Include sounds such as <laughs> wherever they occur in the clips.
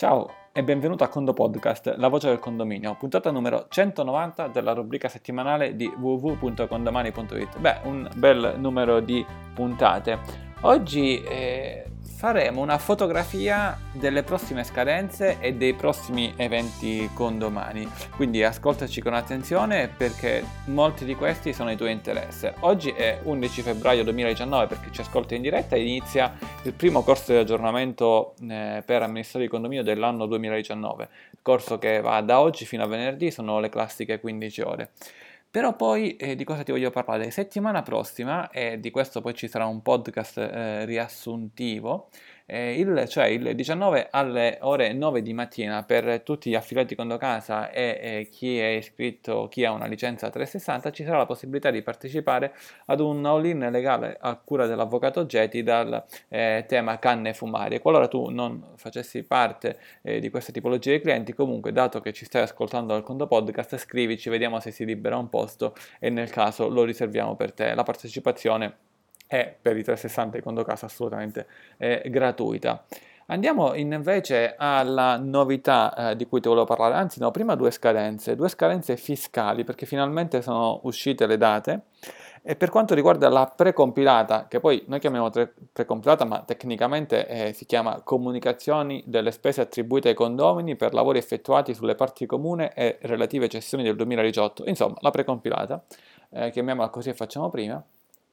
Ciao e benvenuto a Condo Podcast, la voce del condominio, puntata numero 190 della rubrica settimanale di www.condomani.it. Beh, un bel numero di puntate. Oggi eh, faremo una fotografia delle prossime scadenze e dei prossimi eventi condomani. Quindi ascoltaci con attenzione perché molti di questi sono di tuo interesse. Oggi è 11 febbraio 2019 perché ci ascolta in diretta e inizia il primo corso di aggiornamento eh, per amministratori di condominio dell'anno 2019. Corso che va da oggi fino a venerdì, sono le classiche 15 ore. Però poi eh, di cosa ti voglio parlare? Settimana prossima, e di questo poi ci sarà un podcast eh, riassuntivo, eh, il, cioè il 19 alle ore 9 di mattina per tutti gli affiliati Condo Casa e eh, chi è iscritto, chi ha una licenza 360, ci sarà la possibilità di partecipare ad un all-in legale a cura dell'avvocato Geti dal eh, tema canne fumarie. Qualora tu non facessi parte eh, di questa tipologia di clienti, comunque dato che ci stai ascoltando al Condo Podcast, scrivici, vediamo se si libera un posto e nel caso lo riserviamo per te. La partecipazione è per i 360 di Condo Casa assolutamente eh, gratuita. Andiamo invece alla novità eh, di cui ti volevo parlare, anzi no, prima due scadenze, due scadenze fiscali perché finalmente sono uscite le date. E per quanto riguarda la precompilata, che poi noi chiamiamo tre- precompilata ma tecnicamente eh, si chiama comunicazioni delle spese attribuite ai condomini per lavori effettuati sulle parti comune e relative cessioni del 2018, insomma la precompilata, eh, chiamiamola così e facciamo prima,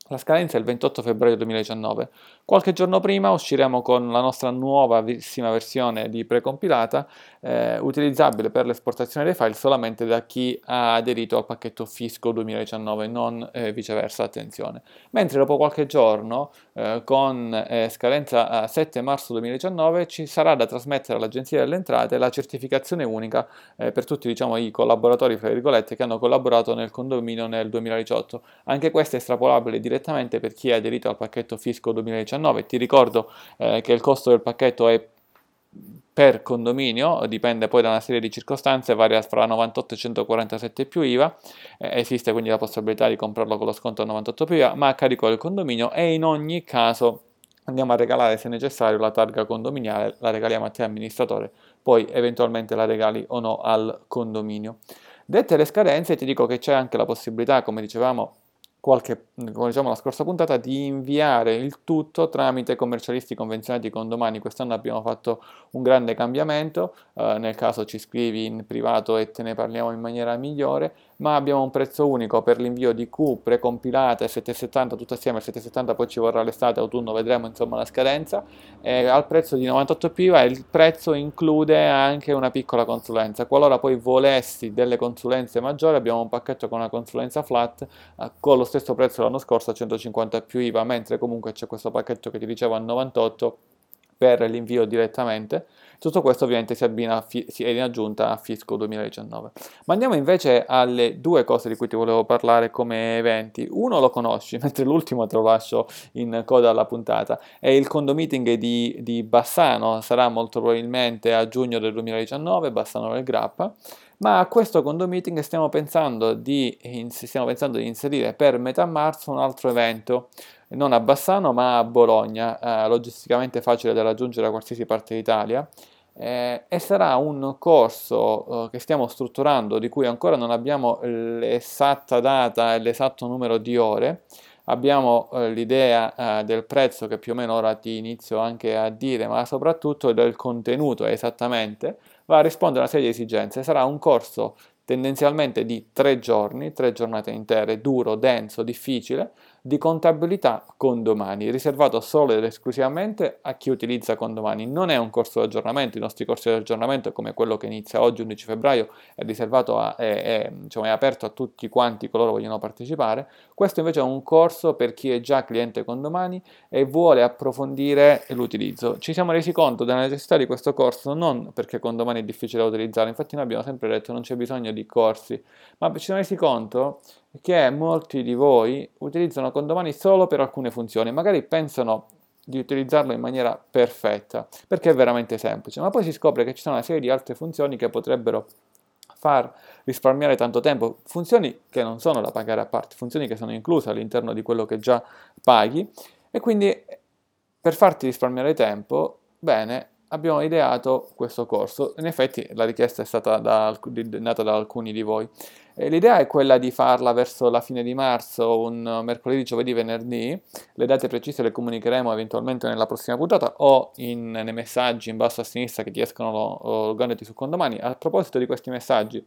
la scadenza è il 28 febbraio 2019. Qualche giorno prima usciremo con la nostra nuovissima versione di precompilata, eh, utilizzabile per l'esportazione dei file solamente da chi ha aderito al pacchetto Fisco 2019, non eh, viceversa, attenzione. Mentre dopo qualche giorno, eh, con eh, scadenza 7 marzo 2019, ci sarà da trasmettere all'Agenzia delle Entrate la certificazione unica eh, per tutti diciamo, i collaboratori, che hanno collaborato nel condominio nel 2018. Anche questa è estrapolabile direttamente direttamente per chi è aderito al pacchetto Fisco 2019. Ti ricordo eh, che il costo del pacchetto è per condominio, dipende poi da una serie di circostanze, varia fra 98 e 147 più IVA, eh, esiste quindi la possibilità di comprarlo con lo sconto a 98 più IVA, ma a carico del condominio e in ogni caso andiamo a regalare se necessario la targa condominiale, la regaliamo a te amministratore, poi eventualmente la regali o no al condominio. Dette le scadenze ti dico che c'è anche la possibilità, come dicevamo, qualche, come diciamo la scorsa puntata, di inviare il tutto tramite commercialisti convenzionati con domani. Quest'anno abbiamo fatto un grande cambiamento, eh, nel caso ci scrivi in privato e te ne parliamo in maniera migliore, ma abbiamo un prezzo unico per l'invio di Q precompilate 770 tutto assieme, 770 poi ci vorrà l'estate, autunno, vedremo insomma la scadenza, eh, al prezzo di 98 piva il prezzo include anche una piccola consulenza. Qualora poi volessi delle consulenze maggiori abbiamo un pacchetto con una consulenza flat eh, con lo stesso prezzo dell'anno scorso a 150 più IVA, mentre comunque c'è questo pacchetto che ti dicevo a 98 per l'invio direttamente. Tutto questo ovviamente si abbina fi- si è in aggiunta a Fisco 2019. Ma andiamo invece alle due cose di cui ti volevo parlare come eventi. Uno lo conosci, <laughs> mentre l'ultimo te lo lascio in coda alla puntata. È il condo meeting di, di Bassano, sarà molto probabilmente a giugno del 2019, Bassano del Grappa. Ma a questo condo meeting stiamo pensando di, stiamo pensando di inserire per metà marzo un altro evento non a Bassano ma a Bologna, eh, logisticamente facile da raggiungere da qualsiasi parte d'Italia. Eh, e sarà un corso eh, che stiamo strutturando di cui ancora non abbiamo l'esatta data e l'esatto numero di ore. Abbiamo eh, l'idea eh, del prezzo che più o meno ora ti inizio anche a dire, ma soprattutto del contenuto esattamente. Va a rispondere a una serie di esigenze. Sarà un corso tendenzialmente di tre giorni, tre giornate intere, duro, denso, difficile, di contabilità condomani, riservato solo ed esclusivamente a chi utilizza condomani. Non è un corso di aggiornamento, i nostri corsi di aggiornamento come quello che inizia oggi 11 febbraio è a, è, è, diciamo, è aperto a tutti quanti coloro che vogliono partecipare. Questo invece è un corso per chi è già cliente condomani e vuole approfondire l'utilizzo. Ci siamo resi conto della necessità di questo corso non perché condomani è difficile da utilizzare, infatti noi abbiamo sempre detto che non c'è bisogno di corsi, ma ci siamo resi conto che molti di voi utilizzano condomani solo per alcune funzioni, magari pensano di utilizzarlo in maniera perfetta, perché è veramente semplice, ma poi si scopre che ci sono una serie di altre funzioni che potrebbero far risparmiare tanto tempo, funzioni che non sono da pagare a parte, funzioni che sono incluse all'interno di quello che già paghi e quindi per farti risparmiare tempo, bene, abbiamo ideato questo corso. In effetti la richiesta è stata da, nata da alcuni di voi. L'idea è quella di farla verso la fine di marzo, un mercoledì, giovedì, venerdì. Le date precise le comunicheremo eventualmente nella prossima puntata o in, nei messaggi in basso a sinistra che ti escono organizzati su condomani. A proposito di questi messaggi,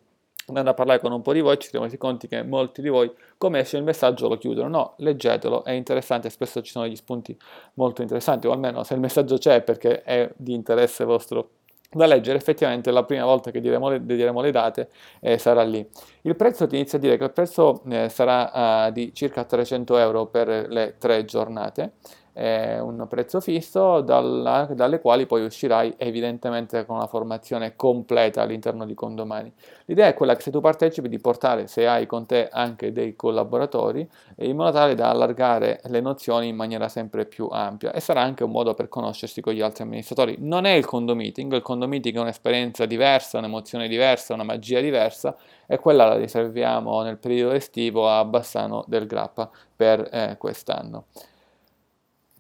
andando a parlare con un po' di voi ci siamo resi conto che molti di voi come esce il messaggio lo chiudono no, leggetelo, è interessante spesso ci sono degli spunti molto interessanti o almeno se il messaggio c'è perché è di interesse vostro da leggere, effettivamente la prima volta che diremo le, diremo le date eh, sarà lì. Il prezzo ti inizia a dire che il prezzo eh, sarà uh, di circa 300 euro per le tre giornate eh, un prezzo fisso dalla, dalle quali poi uscirai evidentemente con una formazione completa all'interno di Condomani. L'idea è quella che se tu partecipi di portare, se hai con te anche dei collaboratori, in modo tale da allargare le nozioni in maniera sempre più ampia e sarà anche un modo per conoscersi con gli altri amministratori. Non è il condomeeting, il condomeeting è un'esperienza diversa, un'emozione diversa, una magia diversa e quella la riserviamo nel periodo estivo a Bassano del Grappa per eh, quest'anno.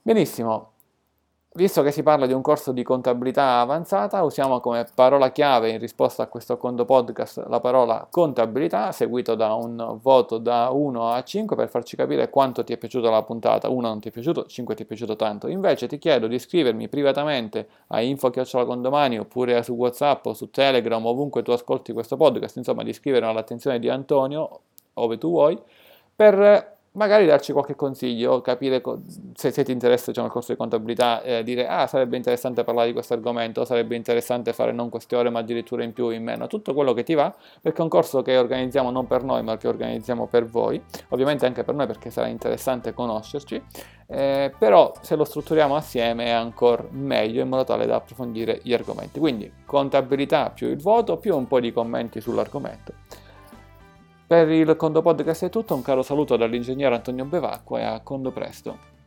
Benissimo, visto che si parla di un corso di contabilità avanzata, usiamo come parola chiave in risposta a questo conto podcast la parola contabilità, seguito da un voto da 1 a 5 per farci capire quanto ti è piaciuta la puntata. 1 non ti è piaciuto, 5 ti è piaciuto tanto. Invece ti chiedo di scrivermi privatamente a info-condomani oppure su WhatsApp o su Telegram, ovunque tu ascolti questo podcast, insomma di scrivere all'attenzione di Antonio, ove tu vuoi, per magari darci qualche consiglio, capire co- se, se, ti interessa diciamo, il corso di contabilità, eh, dire ah sarebbe interessante parlare di questo argomento, sarebbe interessante fare non queste ore ma addirittura in più o in meno, tutto quello che ti va, perché è un corso che organizziamo non per noi ma che organizziamo per voi, ovviamente anche per noi perché sarà interessante conoscerci, eh, però se lo strutturiamo assieme è ancora meglio in modo tale da approfondire gli argomenti. Quindi contabilità più il voto più un po' di commenti sull'argomento. Per il Condo Podcast è tutto, un caro saluto dall'ingegnere Antonio Bevacqua e a Condo Presto.